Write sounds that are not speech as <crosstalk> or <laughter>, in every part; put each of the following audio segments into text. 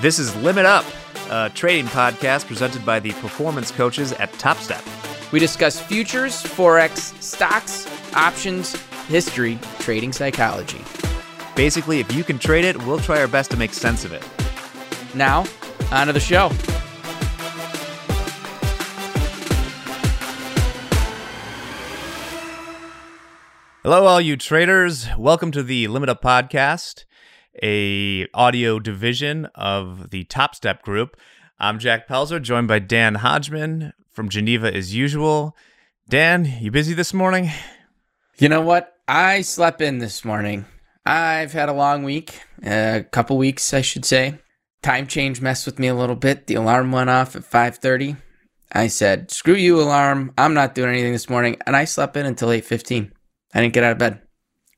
This is Limit Up, a trading podcast presented by the performance coaches at TopStep. We discuss futures, forex, stocks, options, history, trading psychology. Basically, if you can trade it, we'll try our best to make sense of it. Now, on to the show. Hello, all you traders. Welcome to the Limit Up podcast, a audio division of the Top Step Group. I'm Jack Pelzer, joined by Dan Hodgman from Geneva as usual. Dan, you busy this morning? You know what? I slept in this morning. I've had a long week, a couple weeks, I should say. Time change messed with me a little bit. The alarm went off at 5:30. I said, "Screw you, alarm! I'm not doing anything this morning," and I slept in until 8:15. I didn't get out of bed.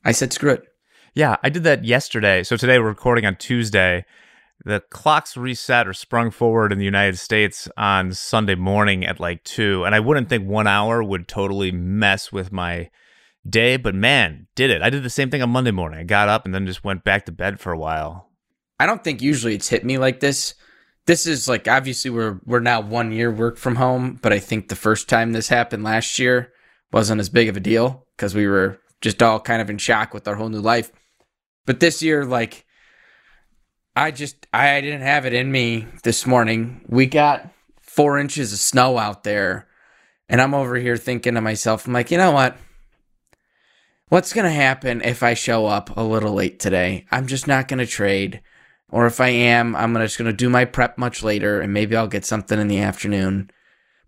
I said, "Screw it." Yeah, I did that yesterday. So today we're recording on Tuesday. The clocks reset or sprung forward in the United States on Sunday morning at like 2, and I wouldn't think 1 hour would totally mess with my day, but man, did it. I did the same thing on Monday morning. I got up and then just went back to bed for a while. I don't think usually it's hit me like this. This is like obviously we're we're now one year work from home, but I think the first time this happened last year wasn't as big of a deal because we were just all kind of in shock with our whole new life. But this year, like, I just I didn't have it in me this morning. We got four inches of snow out there, and I'm over here thinking to myself, I'm like, you know what? What's gonna happen if I show up a little late today? I'm just not gonna trade. Or if I am, I'm just gonna do my prep much later and maybe I'll get something in the afternoon.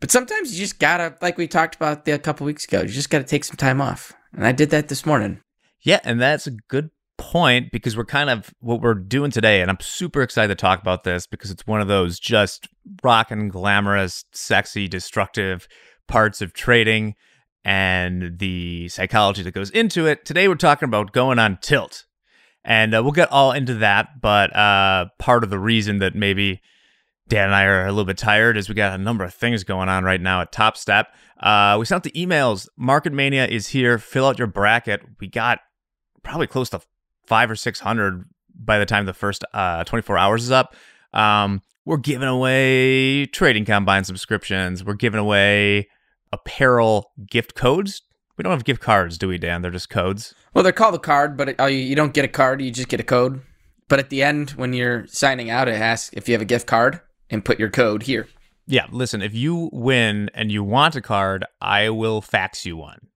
But sometimes you just gotta, like we talked about a couple weeks ago, you just gotta take some time off. And I did that this morning. Yeah, and that's a good point because we're kind of what we're doing today, and I'm super excited to talk about this because it's one of those just rockin' glamorous, sexy, destructive parts of trading and the psychology that goes into it. Today we're talking about going on tilt. And uh, we'll get all into that, but uh, part of the reason that maybe Dan and I are a little bit tired is we got a number of things going on right now at Top Step. Uh, we sent out the emails. Market Mania is here. Fill out your bracket. We got probably close to five or six hundred by the time the first uh, 24 hours is up. Um, we're giving away trading combine subscriptions. We're giving away apparel gift codes. We don't have gift cards, do we, Dan? They're just codes. Well, they're called a card, but it, oh, you, you don't get a card, you just get a code. But at the end, when you're signing out, it asks if you have a gift card and put your code here. Yeah, listen, if you win and you want a card, I will fax you one.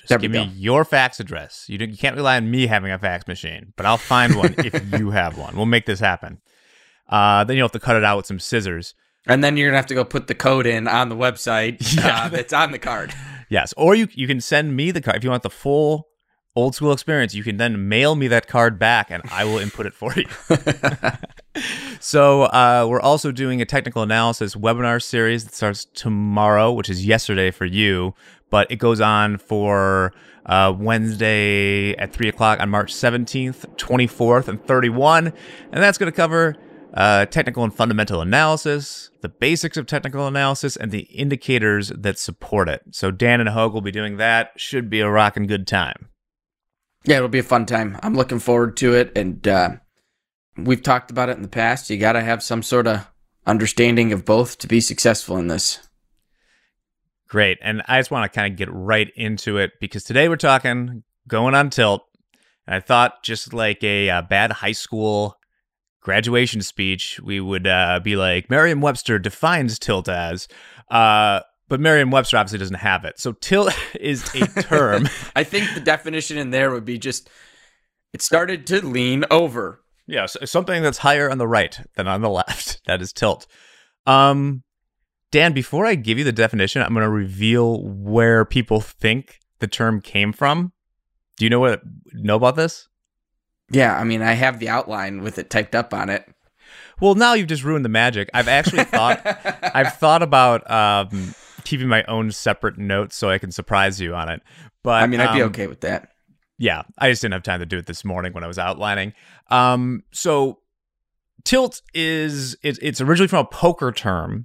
Just There give me go. your fax address. You, you can't rely on me having a fax machine, but I'll find one if <laughs> you have one. We'll make this happen. Uh, then you'll have to cut it out with some scissors. And then you're going to have to go put the code in on the website <laughs> Yeah. uh, that's on the card. Yes, or you you can send me the card if you want the full old school experience. You can then mail me that card back, and I will input it for you. <laughs> so uh, we're also doing a technical analysis webinar series that starts tomorrow, which is yesterday for you, but it goes on for uh, Wednesday at three o'clock on March seventeenth, twenty fourth, and thirty one, and that's going to cover uh, technical and fundamental analysis, the basics of technical analysis, and the indicators that support it. So Dan and Hogue will be doing that. Should be a rockin' good time. Yeah, it'll be a fun time. I'm looking forward to it. And uh, we've talked about it in the past. You got to have some sort of understanding of both to be successful in this. Great. And I just want to kind of get right into it because today we're talking going on tilt. And I thought just like a uh, bad high school graduation speech, we would uh, be like, Merriam Webster defines tilt as. Uh, but Merriam Webster obviously doesn't have it. So tilt <laughs> is a term. <laughs> I think the definition in there would be just it started to lean over. Yeah, so something that's higher on the right than on the left. <laughs> That is tilt. Um, Dan, before I give you the definition, I'm going to reveal where people think the term came from. Do you know what know about this? Yeah, I mean, I have the outline with it typed up on it. Well, now you've just ruined the magic. I've actually thought <laughs> I've thought about um, keeping my own separate notes so I can surprise you on it. But I mean, I'd be um, okay with that. Yeah, I just didn't have time to do it this morning when I was outlining. Um, so tilt is it's, it's originally from a poker term,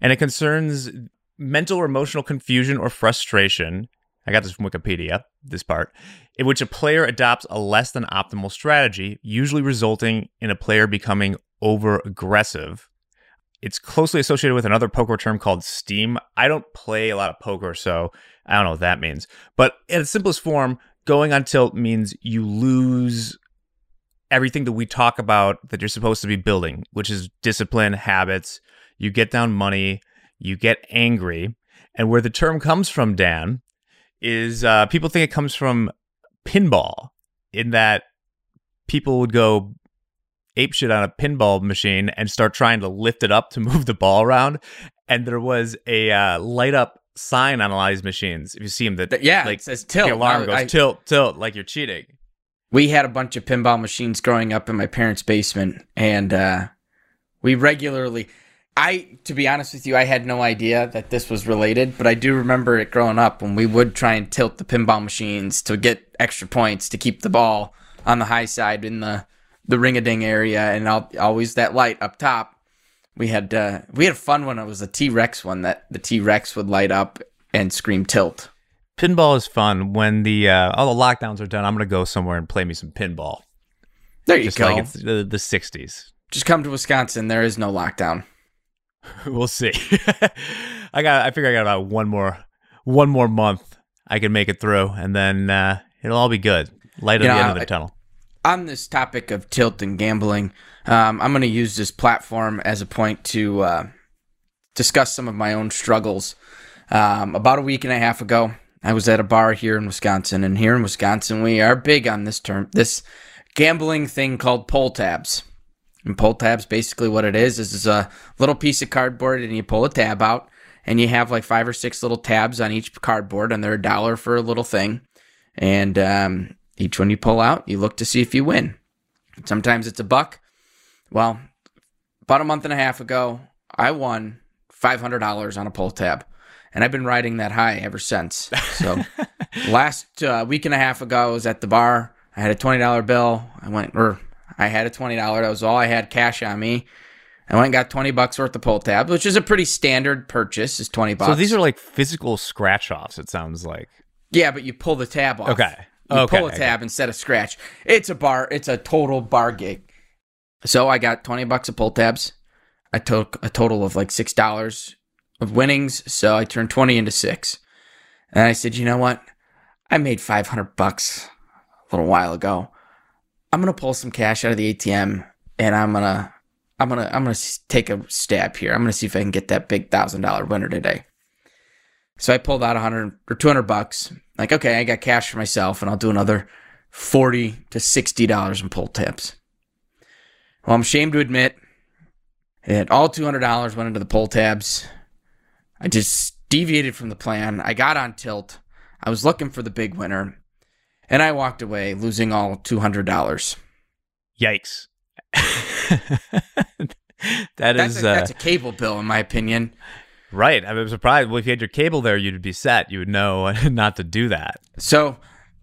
and it concerns mental or emotional confusion or frustration. I got this from Wikipedia. This part, in which a player adopts a less than optimal strategy, usually resulting in a player becoming over aggressive. It's closely associated with another poker term called steam. I don't play a lot of poker, so I don't know what that means. But in its simplest form, going on tilt means you lose everything that we talk about that you're supposed to be building, which is discipline, habits. You get down money, you get angry. And where the term comes from, Dan, is uh, people think it comes from pinball, in that people would go ape shit on a pinball machine and start trying to lift it up to <laughs> move the ball around. And there was a uh, light up sign on a lot of these machines. If you see them, that yeah, like it says tilt. the alarm I- goes I- tilt, tilt, like you're cheating. we had a bunch of pinball machines growing up in my parents' basement, and uh, we regularly. I, to be honest with you, I had no idea that this was related, but I do remember it growing up when we would try and tilt the pinball machines to get extra points to keep the ball on the high side in the the ring a ding area, and al- always that light up top. We had uh, we had a fun one. It was a T Rex one that the T Rex would light up and scream tilt. Pinball is fun. When the uh, all the lockdowns are done, I'm gonna go somewhere and play me some pinball, There you just go. like it's the, the '60s. Just come to Wisconsin. There is no lockdown. <laughs> we'll see. <laughs> I got. I figure I got about one more, one more month. I can make it through, and then uh, it'll all be good. Light at the end of the I- tunnel. on this topic of tilt and gambling, um, I'm going to use this platform as a point to uh, discuss some of my own struggles. Um, about a week and a half ago, I was at a bar here in Wisconsin, and here in Wisconsin, we are big on this term, this gambling thing called pull tabs. And pull tabs, basically, what it is, is a little piece of cardboard, and you pull a tab out, and you have like five or six little tabs on each cardboard, and they're a dollar for a little thing. And um, each one you pull out, you look to see if you win. Sometimes it's a buck. Well, about a month and a half ago, I won $500 on a pull tab. And I've been riding that high ever since. So <laughs> last uh, week and a half ago, I was at the bar. I had a $20 bill. I went, or I had a $20. That was all I had cash on me. I went and got 20 bucks worth of pull tabs, which is a pretty standard purchase, is 20 bucks. So these are like physical scratch offs. It sounds like. Yeah, but you pull the tab off. Okay. You Okay, pull a okay. tab instead of scratch. It's a bar. It's a total bar gig. So I got twenty bucks of pull tabs. I took a total of like six dollars of winnings. So I turned twenty into six. And I said, you know what? I made five hundred bucks a little while ago. I'm gonna pull some cash out of the ATM, and I'm gonna, I'm gonna, I'm gonna take a stab here. I'm gonna see if I can get that big thousand dollar winner today. So I pulled out a hundred or two hundred bucks. Like, okay, I got cash for myself, and I'll do another forty to sixty dollars in pull tabs. Well, I'm ashamed to admit that all two hundred dollars went into the pull tabs. I just deviated from the plan. I got on tilt. I was looking for the big winner, and I walked away losing all two hundred dollars. Yikes. <laughs> that That's is a, uh, that's a cable bill, in my opinion. right. I'm surprised. Well, if you had your cable there, you'd be set. You would know <laughs> not to do that. So,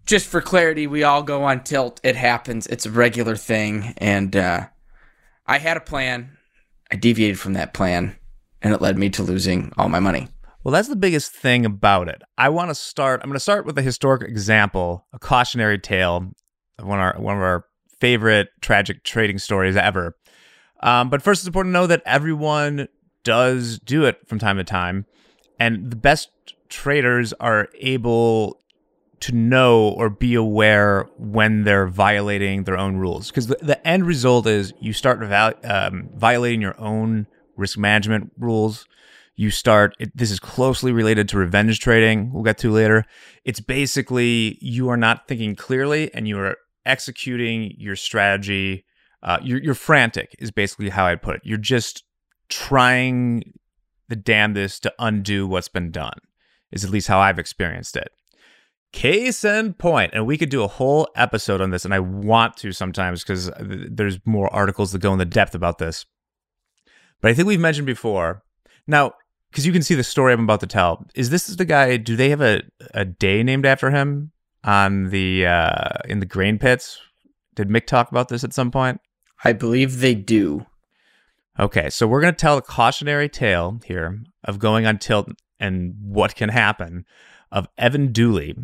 just for clarity, we all go on tilt. It happens. It's a regular thing. And uh, I had a plan. I deviated from that plan, and it led me to losing all my money. Well, that's the biggest thing about it. I want to start. I'm going to start with a historic example, a cautionary tale of one of our one of our favorite tragic trading stories ever. Um, but first, it's important to know that everyone does do it from time to time, and the best traders are able to know or be aware when they're violating their own rules. Because the, the end result is you start val- um, violating your own risk management rules you start it, this is closely related to revenge trading we'll get to later. It's basically you are not thinking clearly and you are executing your strategy uh, you're, you're frantic is basically how i'd put it. You're just trying the damnedest to undo what's been done is at least how i've experienced it. Case in point and we could do a whole episode on this and i want to sometimes because there's more articles that go in the depth about this. But i think we've mentioned before now because you can see the story I'm about to tell. Is this the guy? Do they have a, a day named after him on the uh, in the grain pits? Did Mick talk about this at some point? I believe they do. Okay, so we're gonna tell a cautionary tale here of going on tilt and what can happen of Evan Dooley,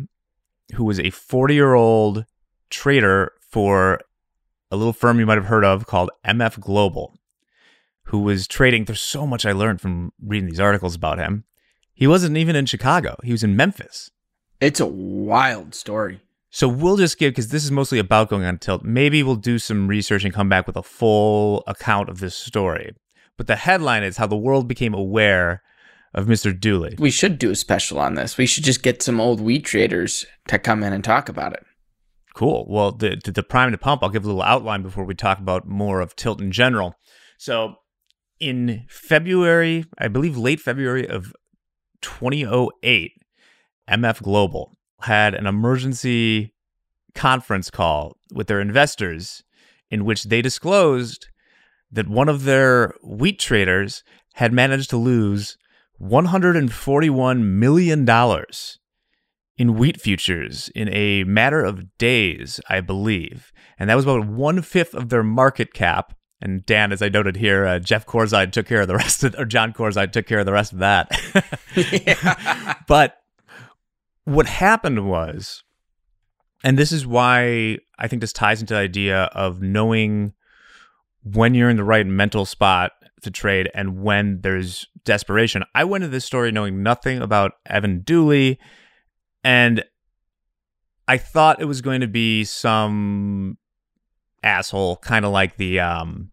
who was a 40 year old trader for a little firm you might have heard of called MF Global. Who was trading. There's so much I learned from reading these articles about him. He wasn't even in Chicago, he was in Memphis. It's a wild story. So we'll just give, because this is mostly about going on tilt, maybe we'll do some research and come back with a full account of this story. But the headline is how the world became aware of Mr. Dooley. We should do a special on this. We should just get some old wheat traders to come in and talk about it. Cool. Well, the, the, the prime to pump, I'll give a little outline before we talk about more of tilt in general. So in February, I believe late February of 2008, MF Global had an emergency conference call with their investors in which they disclosed that one of their wheat traders had managed to lose $141 million in wheat futures in a matter of days, I believe. And that was about one fifth of their market cap. And Dan, as I noted here, uh, Jeff Corzine took care of the rest of, or Jon Corzine took care of the rest of that. <laughs> <laughs> But what happened was, and this is why I think this ties into the idea of knowing when you're in the right mental spot to trade and when there's desperation. I went into this story knowing nothing about Evan Dooley, and I thought it was going to be some asshole, kind of like the um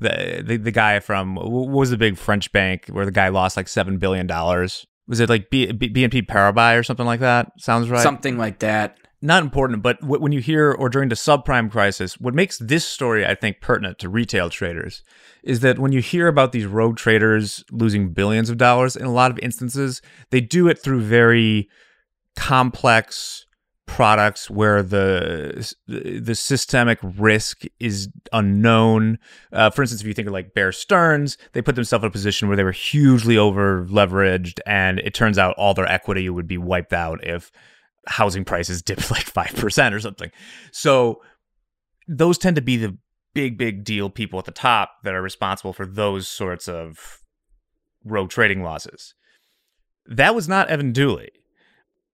the, the the guy from what was the big French bank where the guy lost like seven billion dollars. Was it like B, B, BNP Paribas or something like that? Sounds right. Something like that. Not important, but w- when you hear or during the subprime crisis, what makes this story, I think, pertinent to retail traders is that when you hear about these rogue traders losing billions of dollars, in a lot of instances, they do it through very complex products where the the systemic risk is unknown. Uh, for instance, if you think of like Bear Stearns, they put themselves in a position where they were hugely over leveraged, and it turns out all their equity would be wiped out if housing prices <laughs> dipped like five percent or something. So those tend to be the big big deal people at the top that are responsible for those sorts of rogue trading losses. That was not Evan Dooley.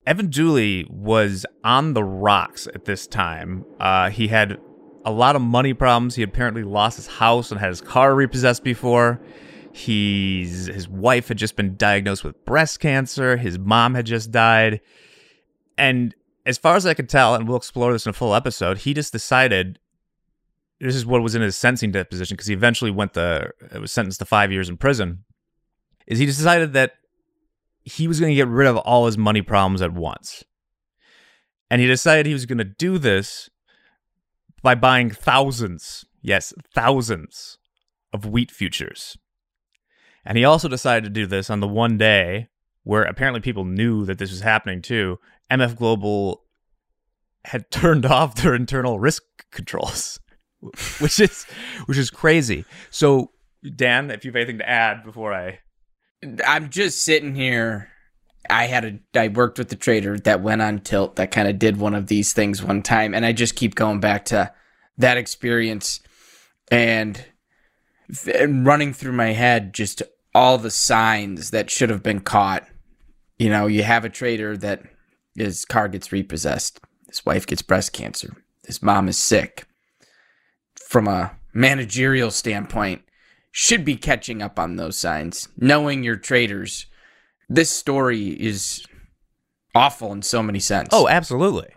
Evan Dooley was on the rocks at this time. Uh, he had a lot of money problems. He apparently lost his house and had his car repossessed before. He's his wife had just been diagnosed with breast cancer. His mom had just died. And as far as I could tell, and we'll explore this in a full episode, he just decided this is what was in his sentencing deposition because he eventually went the was sentenced to five years in prison. Is he decided that he was going to get rid of all his money problems at once. And he decided he was going to do this by buying thousands, yes, thousands of wheat futures. And he also decided to do this on the one day where apparently people knew that this was happening too. MF Global had <laughs> turned off their internal risk controls, <laughs> which is which is crazy. So, Dan, if you have anything to add before I I'm just sitting here. I had a I worked with the trader that went on tilt that kind of did one of these things one time and I just keep going back to that experience and, and running through my head just all the signs that should have been caught. You know, you have a trader that his car gets repossessed, his wife gets breast cancer, his mom is sick. From a managerial standpoint, should be catching up on those signs, knowing your traders. This story is awful in so many sense. Oh, absolutely.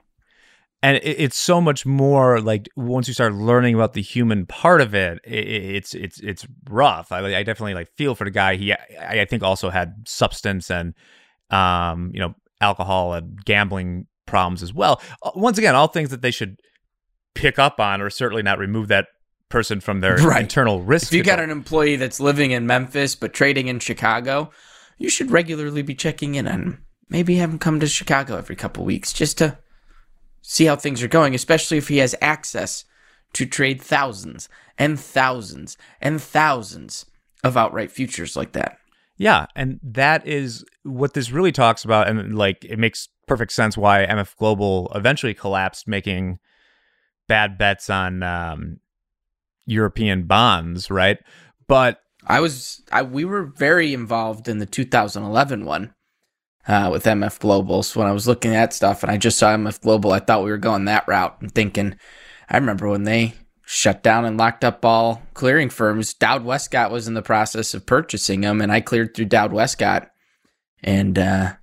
And it's so much more like once you start learning about the human part of it, it's it's it's rough. I, I definitely like feel for the guy. He I think also had substance and um you know alcohol and gambling problems as well. Uh, once again, all things that they should pick up on, or certainly not remove that person from their <laughs> right. internal risk. If you got an employee that's living in Memphis but trading in Chicago, you should regularly be checking in on maybe have him come to Chicago every couple weeks just to see how things are going, especially if he has access to trade thousands and thousands and thousands of outright futures like that. Yeah, and that is what this really talks about and like it makes perfect sense why MF Global eventually collapsed making bad bets on um, European bonds, right? But I was I we were very involved in the 2011 one uh, with MF Global. So when I was looking at stuff and I just saw MF Global, I thought we were going that route and thinking. I remember when they shut down and locked up all clearing firms. Dowd Westcott was in the process of purchasing them, and I cleared through Dowd Westcott, and uh,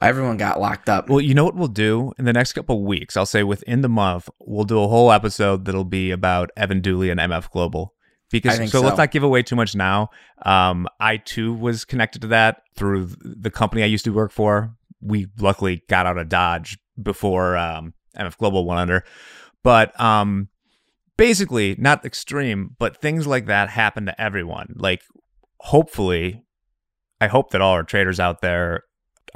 everyone got locked up. Well, you know what we'll do in the next couple weeks? I'll say within the month, we'll do a whole episode that'll be about Evan Dooley and MF Global. Because so, so, let's not give away too much now. Um, I too was connected to that through the company I used to work for. We luckily got out of Dodge before um, MF Global went under. But um, basically, not extreme, but things like that happen to everyone. Like, hopefully, I hope that all our traders out there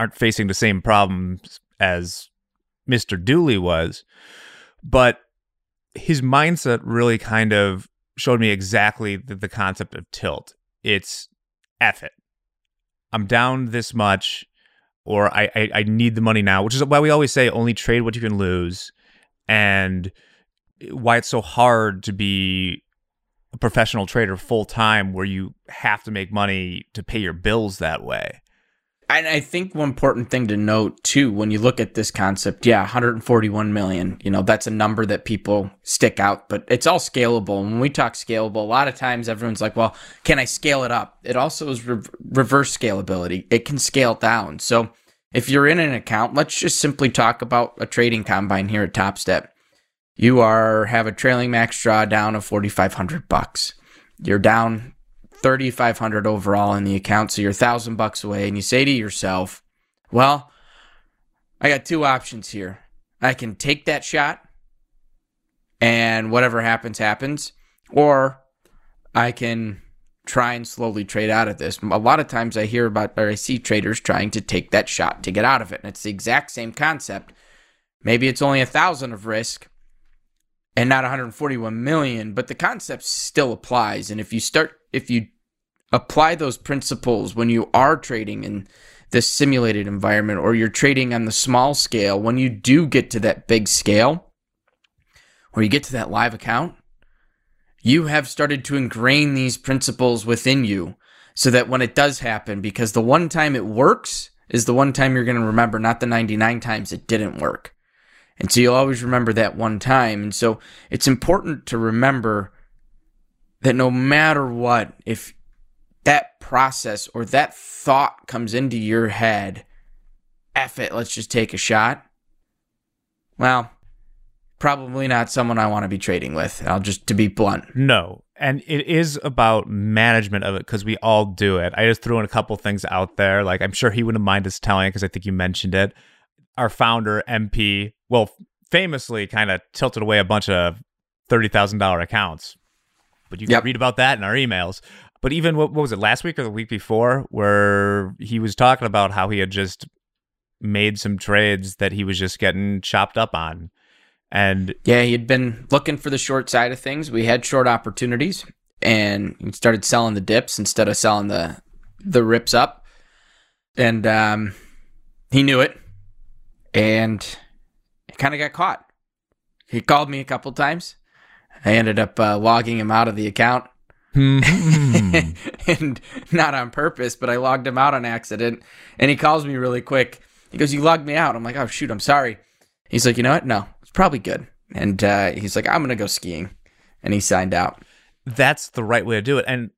aren't facing the same problems as Mr. Dooley was. But his mindset really kind of showed me exactly the, the concept of tilt. It's F it. I'm down this much, or I, I, I need the money now, which is why we always say only trade what you can lose, and why it's so hard to be a professional trader full time, where you have to make money to pay your bills that way. And I think one important thing to note too, when you look at this concept, yeah, 141 million, you know, that's a number that people stick out, but it's all scalable. And when we talk scalable, a lot of times everyone's like, well, can I scale it up? It also is re- reverse scalability. It can scale down. So if you're in an account, let's just simply talk about a trading combine here at Top Step. You are have a trailing max drawdown of 4,500 bucks. You're down 3500 overall in the account so you're 1000 bucks away and you say to yourself well i got two options here. I can take that shot and whatever happens happens or i can try and slowly trade out of this. A lot of times i hear about or i see traders trying to take that shot to get out of it and it's the exact same concept. Maybe it's only a thousand of risk and not 141 million but the concept still applies and if you start if you apply those principles when you are trading in this simulated environment or you're trading on the small scale, when you do get to that big scale, or you get to that live account, you have started to ingrain these principles within you so that when it does happen, because the one time it works is the one time you're going to remember, not the 99 times it didn't work. And so you'll always remember that one time. And so it's important to remember that no matter what, if that process or that thought comes into your head, F it, let's just take a shot. Well, probably not someone I want to be trading with. I'll just to be blunt. No. And it is about management of it because we all do it. I just threw in a couple things out there. Like I'm sure he wouldn't mind us telling because I think you mentioned it. Our founder, MP, well, famously kind of tilted away a bunch of $30,000 accounts but you can yep. read about that in our emails. But even what, what was it last week or the week before, where he was talking about how he had just made some trades that he was just getting chopped up on. And yeah, he had been looking for the short side of things. We had short opportunities and he started selling the dips instead of selling the the rips up. And um, he knew it and he kind of got caught. He called me a couple times I ended up uh, logging him out of the account. Mm-hmm. <laughs> and not on purpose, but I logged him out on accident. And he calls me really quick. He goes, You logged me out. I'm like, Oh, shoot, I'm sorry. He's like, You know what? No, it's probably good. And uh, he's like, I'm going to go skiing. And he signed out. That's the right way to do it. And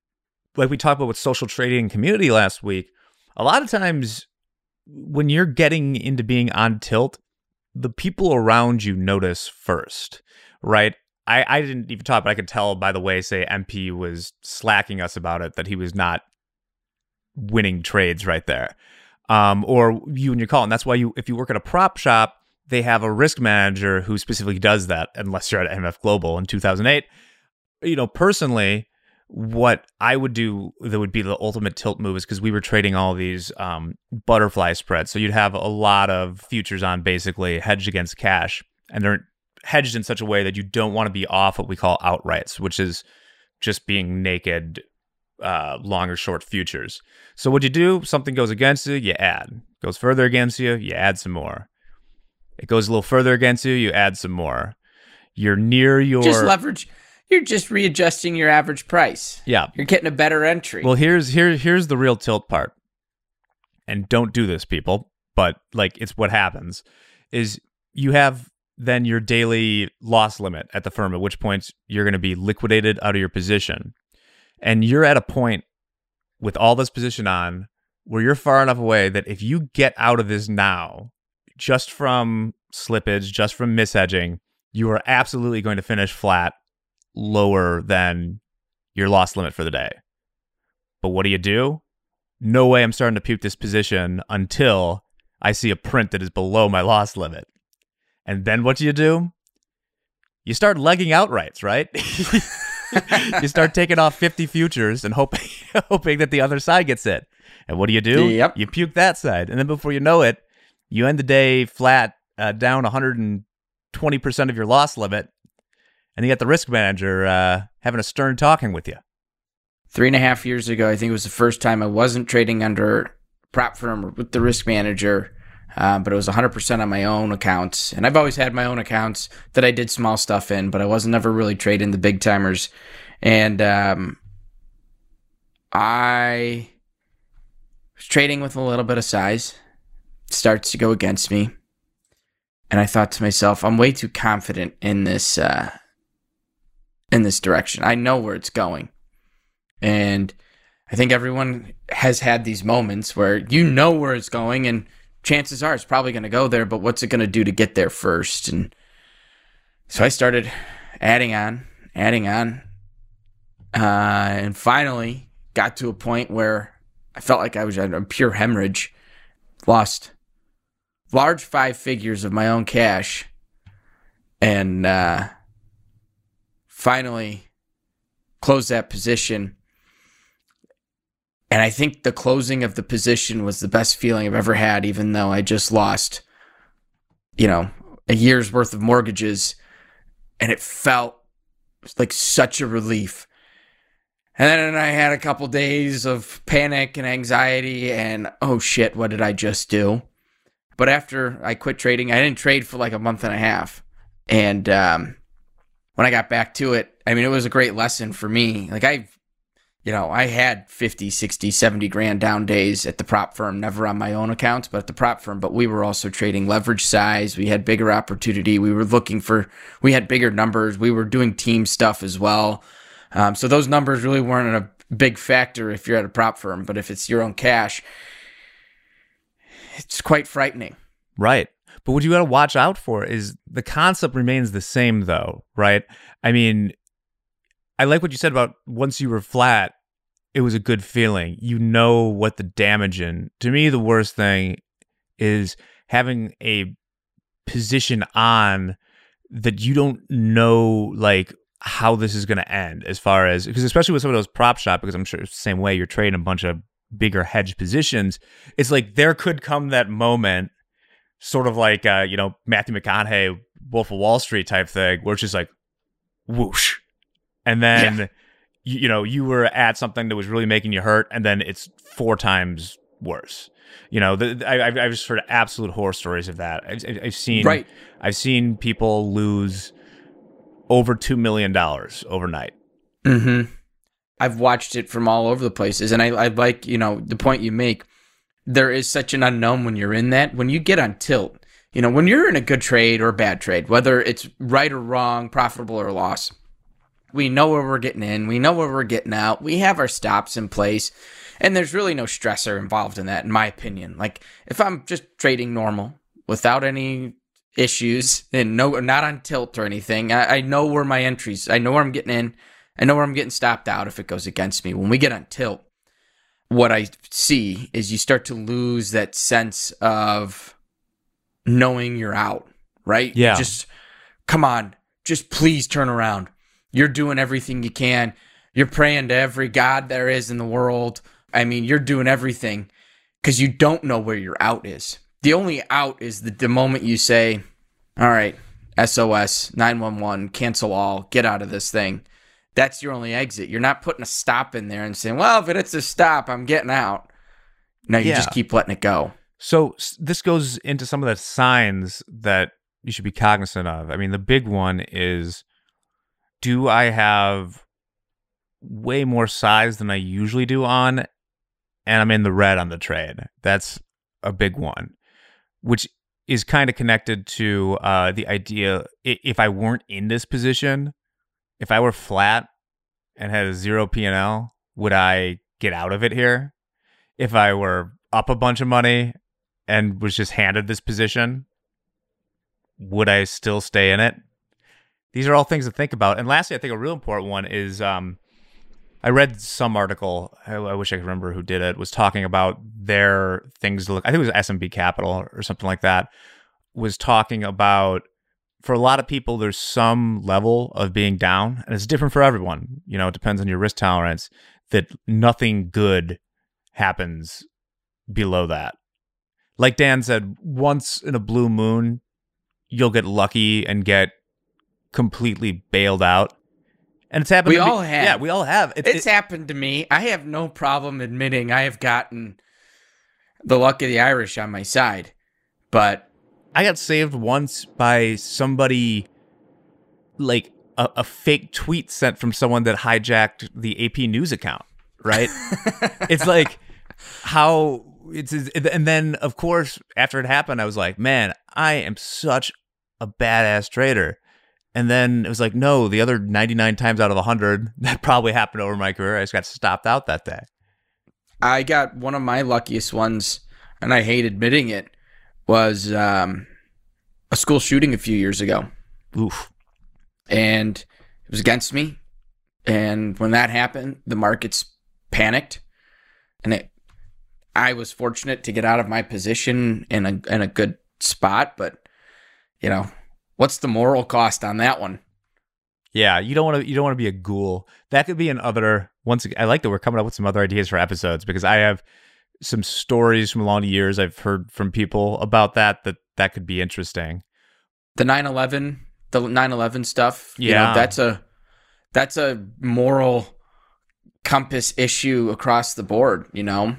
like we talked about with social trading community last week, a lot of times when you're getting into being on tilt, the people around you notice first, right? I, I didn't even talk, but I could tell by the way, say MP was slacking us about it that he was not winning trades right there. Um, or you and your call. And that's why you, if you work at a prop shop, they have a risk manager who specifically does that, unless you're at MF Global in 2008. You know, personally, what I would do that would be the ultimate tilt move is because we were trading all these um, butterfly spreads. So you'd have a lot of futures on basically hedged against cash, and they're hedged in such a way that you don't want to be off what we call outrights, which is just being naked uh, long or short futures. So what you do, something goes against you, you add. Goes further against you, you add some more. It goes a little further against you, you add some more. You're near your just leverage. You're just readjusting your average price. Yeah, you're getting a better entry. Well, here's here here's the real tilt part. And don't do this, people. But like, it's what happens. Is you have than your daily loss limit at the firm, at which point you're going to be liquidated out of your position. And you're at a point with all this position on where you're far enough away that if you get out of this now, just from slippage, just from mishedging, you are absolutely going to finish flat lower than your loss limit for the day. But what do you do? No way I'm starting to puke this position until I see a print that is below my loss limit. And then what do you do? You start legging outrights, right? <laughs> you start taking off 50 futures and hoping <laughs> hoping that the other side gets it. And what do you do? Yep. You puke that side. And then before you know it, you end the day flat uh, down 120% of your loss limit. And you got the risk manager uh, having a stern talking with you. Three and a half years ago, I think it was the first time I wasn't trading under prop firm with the risk manager, uh, but it was 100% on my own accounts. And I've always had my own accounts that I did small stuff in, but I wasn't ever really trading the big timers. And um, I was trading with a little bit of size. Starts to go against me. And I thought to myself, I'm way too confident in this uh, in this direction. I know where it's going. And I think everyone has had these moments where you know where it's going and chances are it's probably going to go there, but what's it going to do to get there first? And so I started adding on, adding on, uh, and finally got to a point where I felt like I was at a pure hemorrhage, lost large five figures of my own cash, and uh, finally closed that position and I think the closing of the position was the best feeling I've ever had, even though I just lost, you know, a year's worth of mortgages. And it felt like such a relief. And then I had a couple days of panic and anxiety and, oh shit, what did I just do? But after I quit trading, I didn't trade for like a month and a half. And um, when I got back to it, I mean, it was a great lesson for me. Like, I've you know, I had 50, 60, 70 grand down days at the prop firm, never on my own accounts, but at the prop firm. But we were also trading leverage size. We had bigger opportunity. We were looking for, we had bigger numbers. We were doing team stuff as well. Um, so those numbers really weren't a big factor if you're at a prop firm. But if it's your own cash, it's quite frightening. Right. But what you got to watch out for is the concept remains the same, though, right? I mean, I like what you said about once you were flat, it was a good feeling. You know what the damage in. To me, the worst thing is having a position on that you don't know like how this is going to end as far as because especially with some of those prop shop because I'm sure it's the same way you're trading a bunch of bigger hedge positions it's like there could come that moment sort of like uh you know Matthew McConaughey Wolf of Wall Street type thing where it's just like whoosh and then yeah. you, you know you were at something that was really making you hurt, and then it's four times worse. You know, the, I, I've just heard absolute horror stories of that. I've, I've seen right. I've seen people lose over two million dollars overnight. Hmm. I've watched it from all over the places, and I, I like you know the point you make. There is such an unknown when you're in that. When you get on tilt, you know, when you're in a good trade or a bad trade, whether it's right or wrong, profitable or loss, we know where we're getting in. We know where we're getting out. We have our stops in place. And there's really no stressor involved in that, in my opinion. Like, if I'm just trading normal without any issues and no, not on tilt or anything, I, I know where my entries, I know where I'm getting in. I know where I'm getting stopped out if it goes against me. When we get on tilt, what I see is you start to lose that sense of knowing you're out, right? Yeah. Just come on, just please turn around. You're doing everything you can. You're praying to every God there is in the world. I mean, you're doing everything because you don't know where your out is. The only out is the, the moment you say, all right, SOS, 911, cancel all, get out of this thing. That's your only exit. You're not putting a stop in there and saying, well, if it's a stop, I'm getting out. No, you yeah. just keep letting it go. So this goes into some of the signs that you should be cognizant of. I mean, the big one is do I have way more size than I usually do on, and I'm in the red on the trade? That's a big one, which is kind of connected to uh, the idea if I weren't in this position, if I were flat and had a zero P and L, would I get out of it here? If I were up a bunch of money and was just handed this position, would I still stay in it? These are all things to think about. And lastly, I think a real important one is um, I read some article. I, I, wish I could remember who did it. Was talking about their things to look. I think it was SMB Capital or something like that. Was talking about for a lot of people, there's some level of being down, and it's different for everyone. You know, it depends on your risk tolerance. That nothing good happens below that. Like Dan said, once in a blue moon, you'll get lucky and get completely bailed out and it's happened. We all me. have. Yeah, we all have. It, it's it, happened to me. I have no problem admitting I have gotten the luck of the Irish on my side, but I got saved once by somebody, like a, a fake tweet sent from someone that hijacked the AP News account. Right? <laughs> it's like how it's and then of course after it happened, I was like, man, I am such a badass trader and then it was like, no, the other 99 times out of 100 <laughs> that probably happened over my career. I just got stopped out that day. I got one of my luckiest ones, and I hate admitting it, was um, a school shooting a few years ago. Oof. And it was against me. And when that happened, the markets panicked. And it, I was fortunate to get out of my position in a, in a good spot, but, you know, what's the moral cost on that one? Yeah, you don't want to you don't want to be a ghoul. That could be another once I like that we're coming up with some other ideas for episodes because I have some stories from along the years I've heard from people about that that that could be interesting. The 9/11, the 9/11 stuff, yeah. Know, that's a that's a moral compass issue across the board, you know.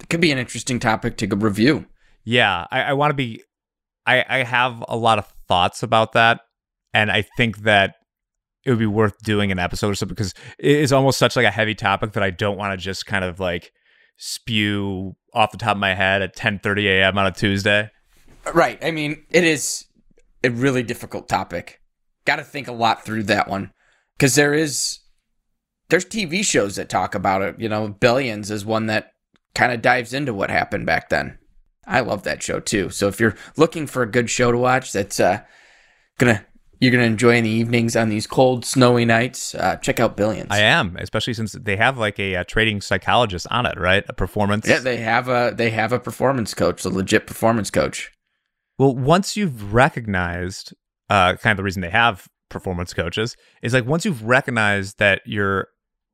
It could be an interesting topic to review. Yeah, I, I want to be I, I have a lot of thoughts about that. And I think that it would be worth doing an episode or something because it is almost such like a heavy topic that I don't want to just kind of like spew off the top of my head at 10 30 a.m. on a Tuesday. Right. I mean, it is a really difficult topic. Got to think a lot through that one because there is there's TV shows that talk about it. You know, Billions is one that kind of dives into what happened back then. I love that show too. So if you're looking for a good show to watch, that's uh, gonna you're gonna enjoy in the evenings on these cold, snowy nights. Uh, check out Billions. I am, especially since they have like a, a, trading psychologist on it, right? A performance. Yeah, they have a they have a performance coach, a legit performance coach. Well, once you've recognized, uh, kind of the reason they have performance coaches is like once you've recognized that you're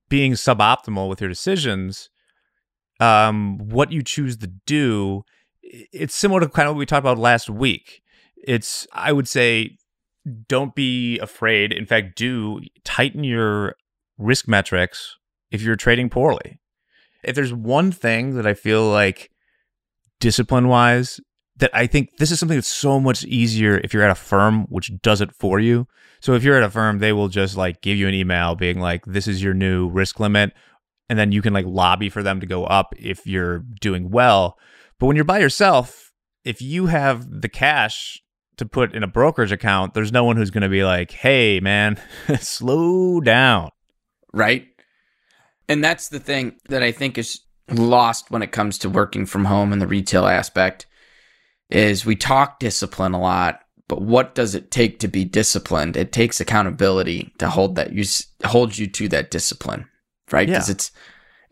being suboptimal with your decisions, um, what you choose to do it's similar to kind of what we talked about last week. It's, I would say, don't be afraid. In fact, do tighten your risk metrics if you're trading poorly. If there's one thing that I feel like discipline wise, that I think this is something that's so much easier if you're at a firm which does it for you. So if you're at a firm, they will just like give you an email being like, this is your new risk limit. And then you can like lobby for them to go up if you're doing well. But when you're by yourself, if you have the cash to put in a brokerage account, there's no one who's going to be like, hey, man, <laughs> slow down. Right. And that's the thing that I think is lost when it comes to working from home and the retail aspect is we talk discipline a lot but what does it take to be disciplined it takes accountability to hold that you hold you to that discipline right because yeah. it's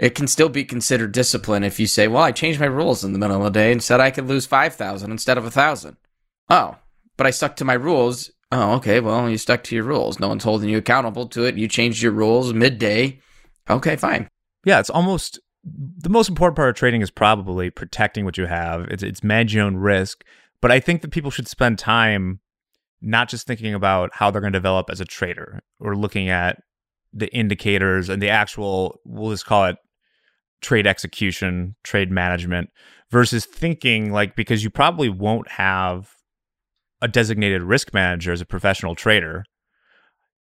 it can still be considered discipline if you say, "Well, I changed my rules in the middle of the day and said I could lose five thousand instead of a thousand. Oh, but I stuck to my rules. Oh, okay. Well, you stuck to your rules. No one's holding you accountable to it. You changed your rules midday. Okay, fine. Yeah, it's almost the most important part of trading is probably protecting what you have. It's it's manage your own risk. But I think that people should spend time not just thinking about how they're going to develop as a trader or looking at the indicators and the actual we'll just call it trade execution, trade management versus thinking like because you probably won't have a designated risk manager as a professional trader.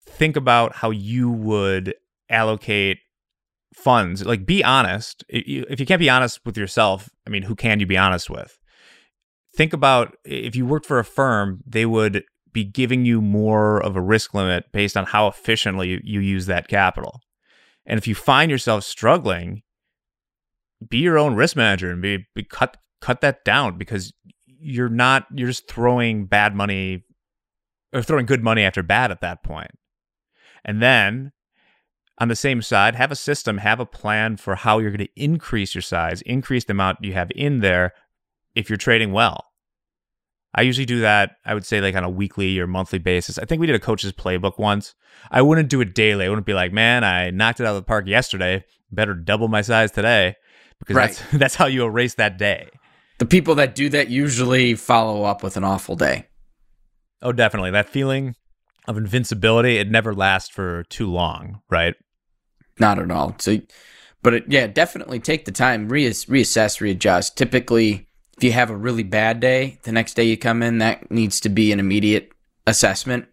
Think about how you would allocate funds. Like be honest. If you can't be honest with yourself, I mean, who can you be honest with? think about if you worked for a firm, they would be giving you more of a risk limit based on how efficiently you, use that capital. And if you find yourself struggling, be your own risk manager and be, be cut cut that down because you're not you're just throwing bad money or throwing good money after bad at that point. And then on the same side, have a system, have a plan for how you're going to increase your size, increase the amount you have in there if you're trading well. I usually do that, I would say, like on a weekly or monthly basis. I think we did a coach's playbook once. I wouldn't do it daily. I wouldn't be like, man, I knocked it out of the park yesterday. Better double my size today because right. that's, <laughs> that's how you erase that day. The people that do that usually follow up with an awful day. Oh, definitely. That feeling of invincibility, it never lasts for too long, right? Not at all. So, but it, yeah, definitely take the time, reassess, readjust. Typically, if you have a really bad day, the next day you come in, that needs to be an immediate assessment.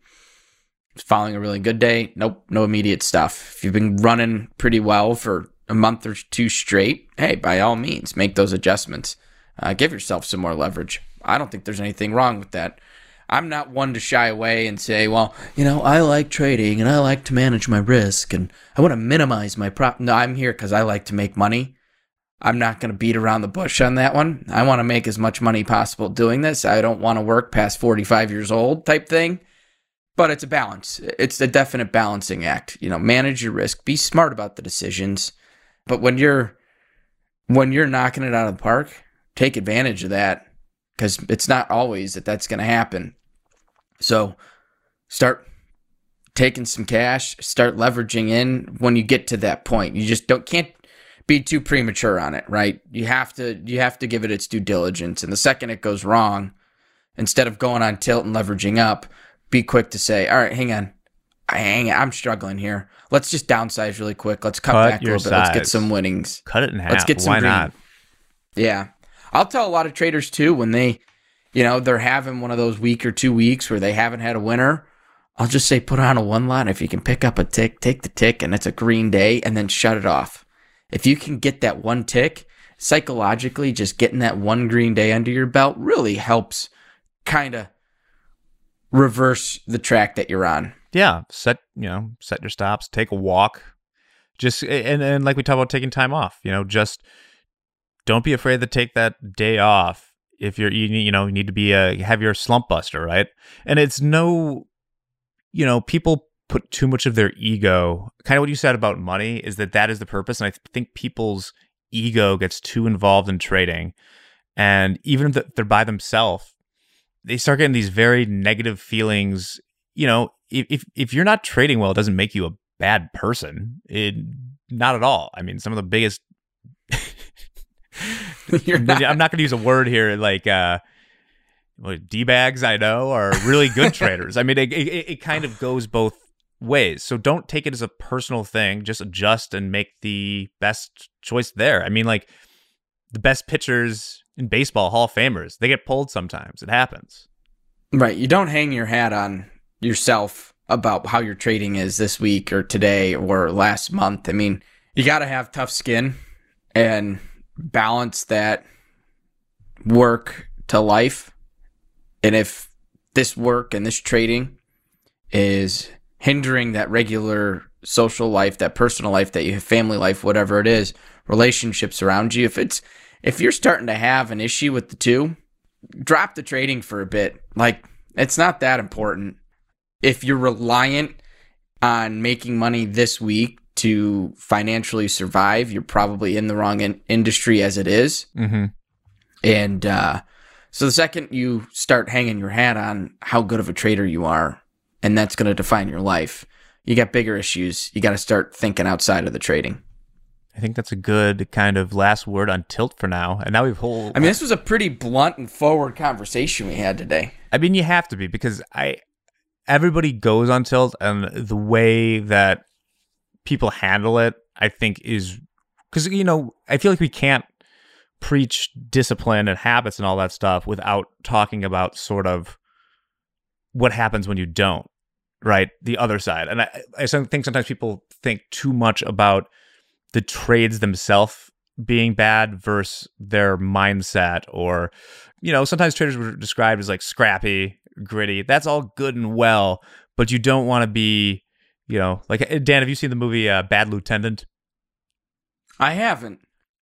Following a really good day, nope, no immediate stuff. If you've been running pretty well for a month or two straight, hey, by all means, make those adjustments. Uh, give yourself some more leverage. I don't think there's anything wrong with that. I'm not one to shy away and say, well, you know, I like trading and I like to manage my risk and I want to minimize my prop. No, I'm here because I like to make money I'm not going to beat around the bush on that one. I want to make as much money possible doing this. I don't want to work past 45 years old type thing. But it's a balance. It's a definite balancing act. You know, manage your risk, be smart about the decisions. But when you're when you're knocking it out of the park, take advantage of that because it's not always that that's going to happen. So start taking some cash, start leveraging in when you get to that point. You just don't can't be too premature on it, right? You have to you have to give it its due diligence. And the second it goes wrong, instead of going on tilt and leveraging up, be quick to say, "All right, hang on, hang, I'm struggling here. Let's just downsize really quick. Let's cut, cut back a little bit. Let's get some winnings. Cut it in half. Let's get some Why green. not? Yeah, I'll tell a lot of traders too when they, you know, they're having one of those week or two weeks where they haven't had a winner. I'll just say put on a one line. If you can pick up a tick, take the tick, and it's a green day, and then shut it off if you can get that one tick, psychologically, just getting that one green day under your belt really helps kind of reverse the track that you're on. Yeah, set you know set your stops, take a walk, just and and like we talk about taking time off. You know, just don't be afraid to take that day off if you're you you know you need to be a have your slump buster right. And it's no, you know, people put too much of their ego kind of what you said about money is that that is the purpose and i think people's ego gets too involved in trading and even if they're by themselves they start getting these very negative feelings you know if if you're not trading well it doesn't make you a bad person it not at all i mean some of the biggest <laughs> not. i'm not going to use a word here like uh d bags I know are really good <laughs> traders. I mean, it, it, it, kind of goes both ways. So don't take it as a personal thing. Just adjust and make the best choice there. I mean, like the best pitchers in baseball, Hall of Famers, they get pulled sometimes. It happens. Right. You don't hang your hat on yourself about how your trading is this week or today or last month. I mean, you got to have tough skin and balance that work to life. And if this work and this trading is hindering that regular social life, that personal life that you have, family life, whatever it is, relationships around you. If it's if you're starting to have an issue with the two, drop the trading for a bit. Like it's not that important. If you're reliant on making money this week to financially survive, you're probably in the wrong in- industry as it is. Mm-hmm. And uh, so the second you start hanging your hat on how good of a trader you are, and that's going to define your life. You got bigger issues. You got to start thinking outside of the trading. I think that's a good kind of last word on tilt for now. And now we've whole. I mean, this was a pretty blunt and forward conversation we had today. I mean, you have to be because I everybody goes on tilt, and the way that people handle it, I think, is because you know I feel like we can't preach discipline and habits and all that stuff without talking about sort of what happens when you don't, right? The other side. And I, I think sometimes people think too much about the trades themselves being bad versus their mindset or you know, sometimes traders were described as like scrappy, gritty. That's all good and well, but you don't want to be, you know, like Dan. Have you seen the movie uh, Bad Lieutenant? I haven't.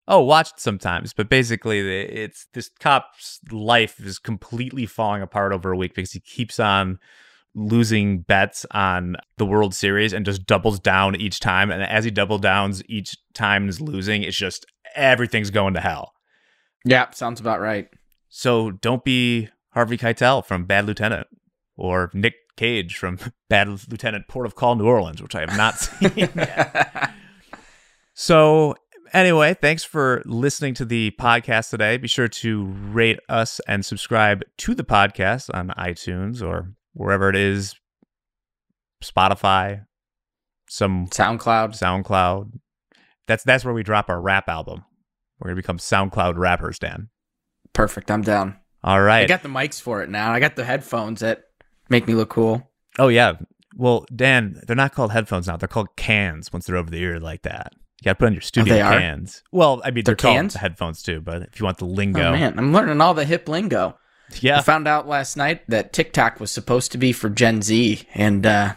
Oh, watched sometimes, but basically, it's this cop's life is completely falling apart over a week because he keeps on losing bets on the World Series and just doubles down each time. And as he double downs each time is losing, it's just everything's going to hell. Yeah, sounds about right. So don't be Harvey Keitel from Bad Lieutenant or Nick Cage from <laughs> Bad Lieutenant Port of Call New Orleans, which I have not <laughs> seen So Anyway, thanks for listening to the podcast today. Be sure to rate us and subscribe to the podcast on iTunes or wherever it is Spotify, some SoundCloud. SoundCloud. That's that's where we drop our rap album. We're gonna become SoundCloud rappers, Dan. Perfect. I'm down. All right. I got the mics for it now. I got the headphones that make me look cool. Oh yeah. Well, Dan, they're not called headphones now. They're called cans once they're over the ear like that. You got to put on your studio oh, cans. Are? Well, I mean, they're, they're cans? headphones too, but if you want the lingo. Oh, man, I'm learning all the hip lingo. Yeah. I found out last night that TikTok was supposed to be for Gen Z, and uh,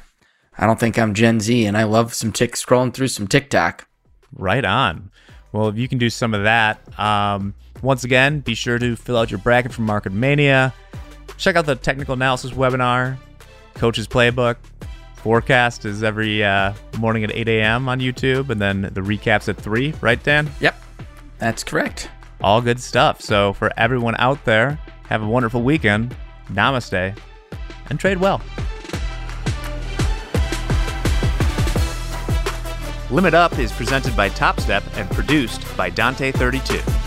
I don't think I'm Gen Z, and I love some tick scrolling through some TikTok. Right on. Well, if you can do some of that, um, once again, be sure to fill out your bracket for Market Mania. Check out the technical analysis webinar, Coach's Playbook, forecast is every uh, morning at 8 a.m. on YouTube, and then the recaps at 3, right, Dan? Yep, that's correct. All good stuff. So, for everyone out there, have a wonderful weekend. Namaste, and trade well. Limit Up is presented by TopStep and produced by Dante32.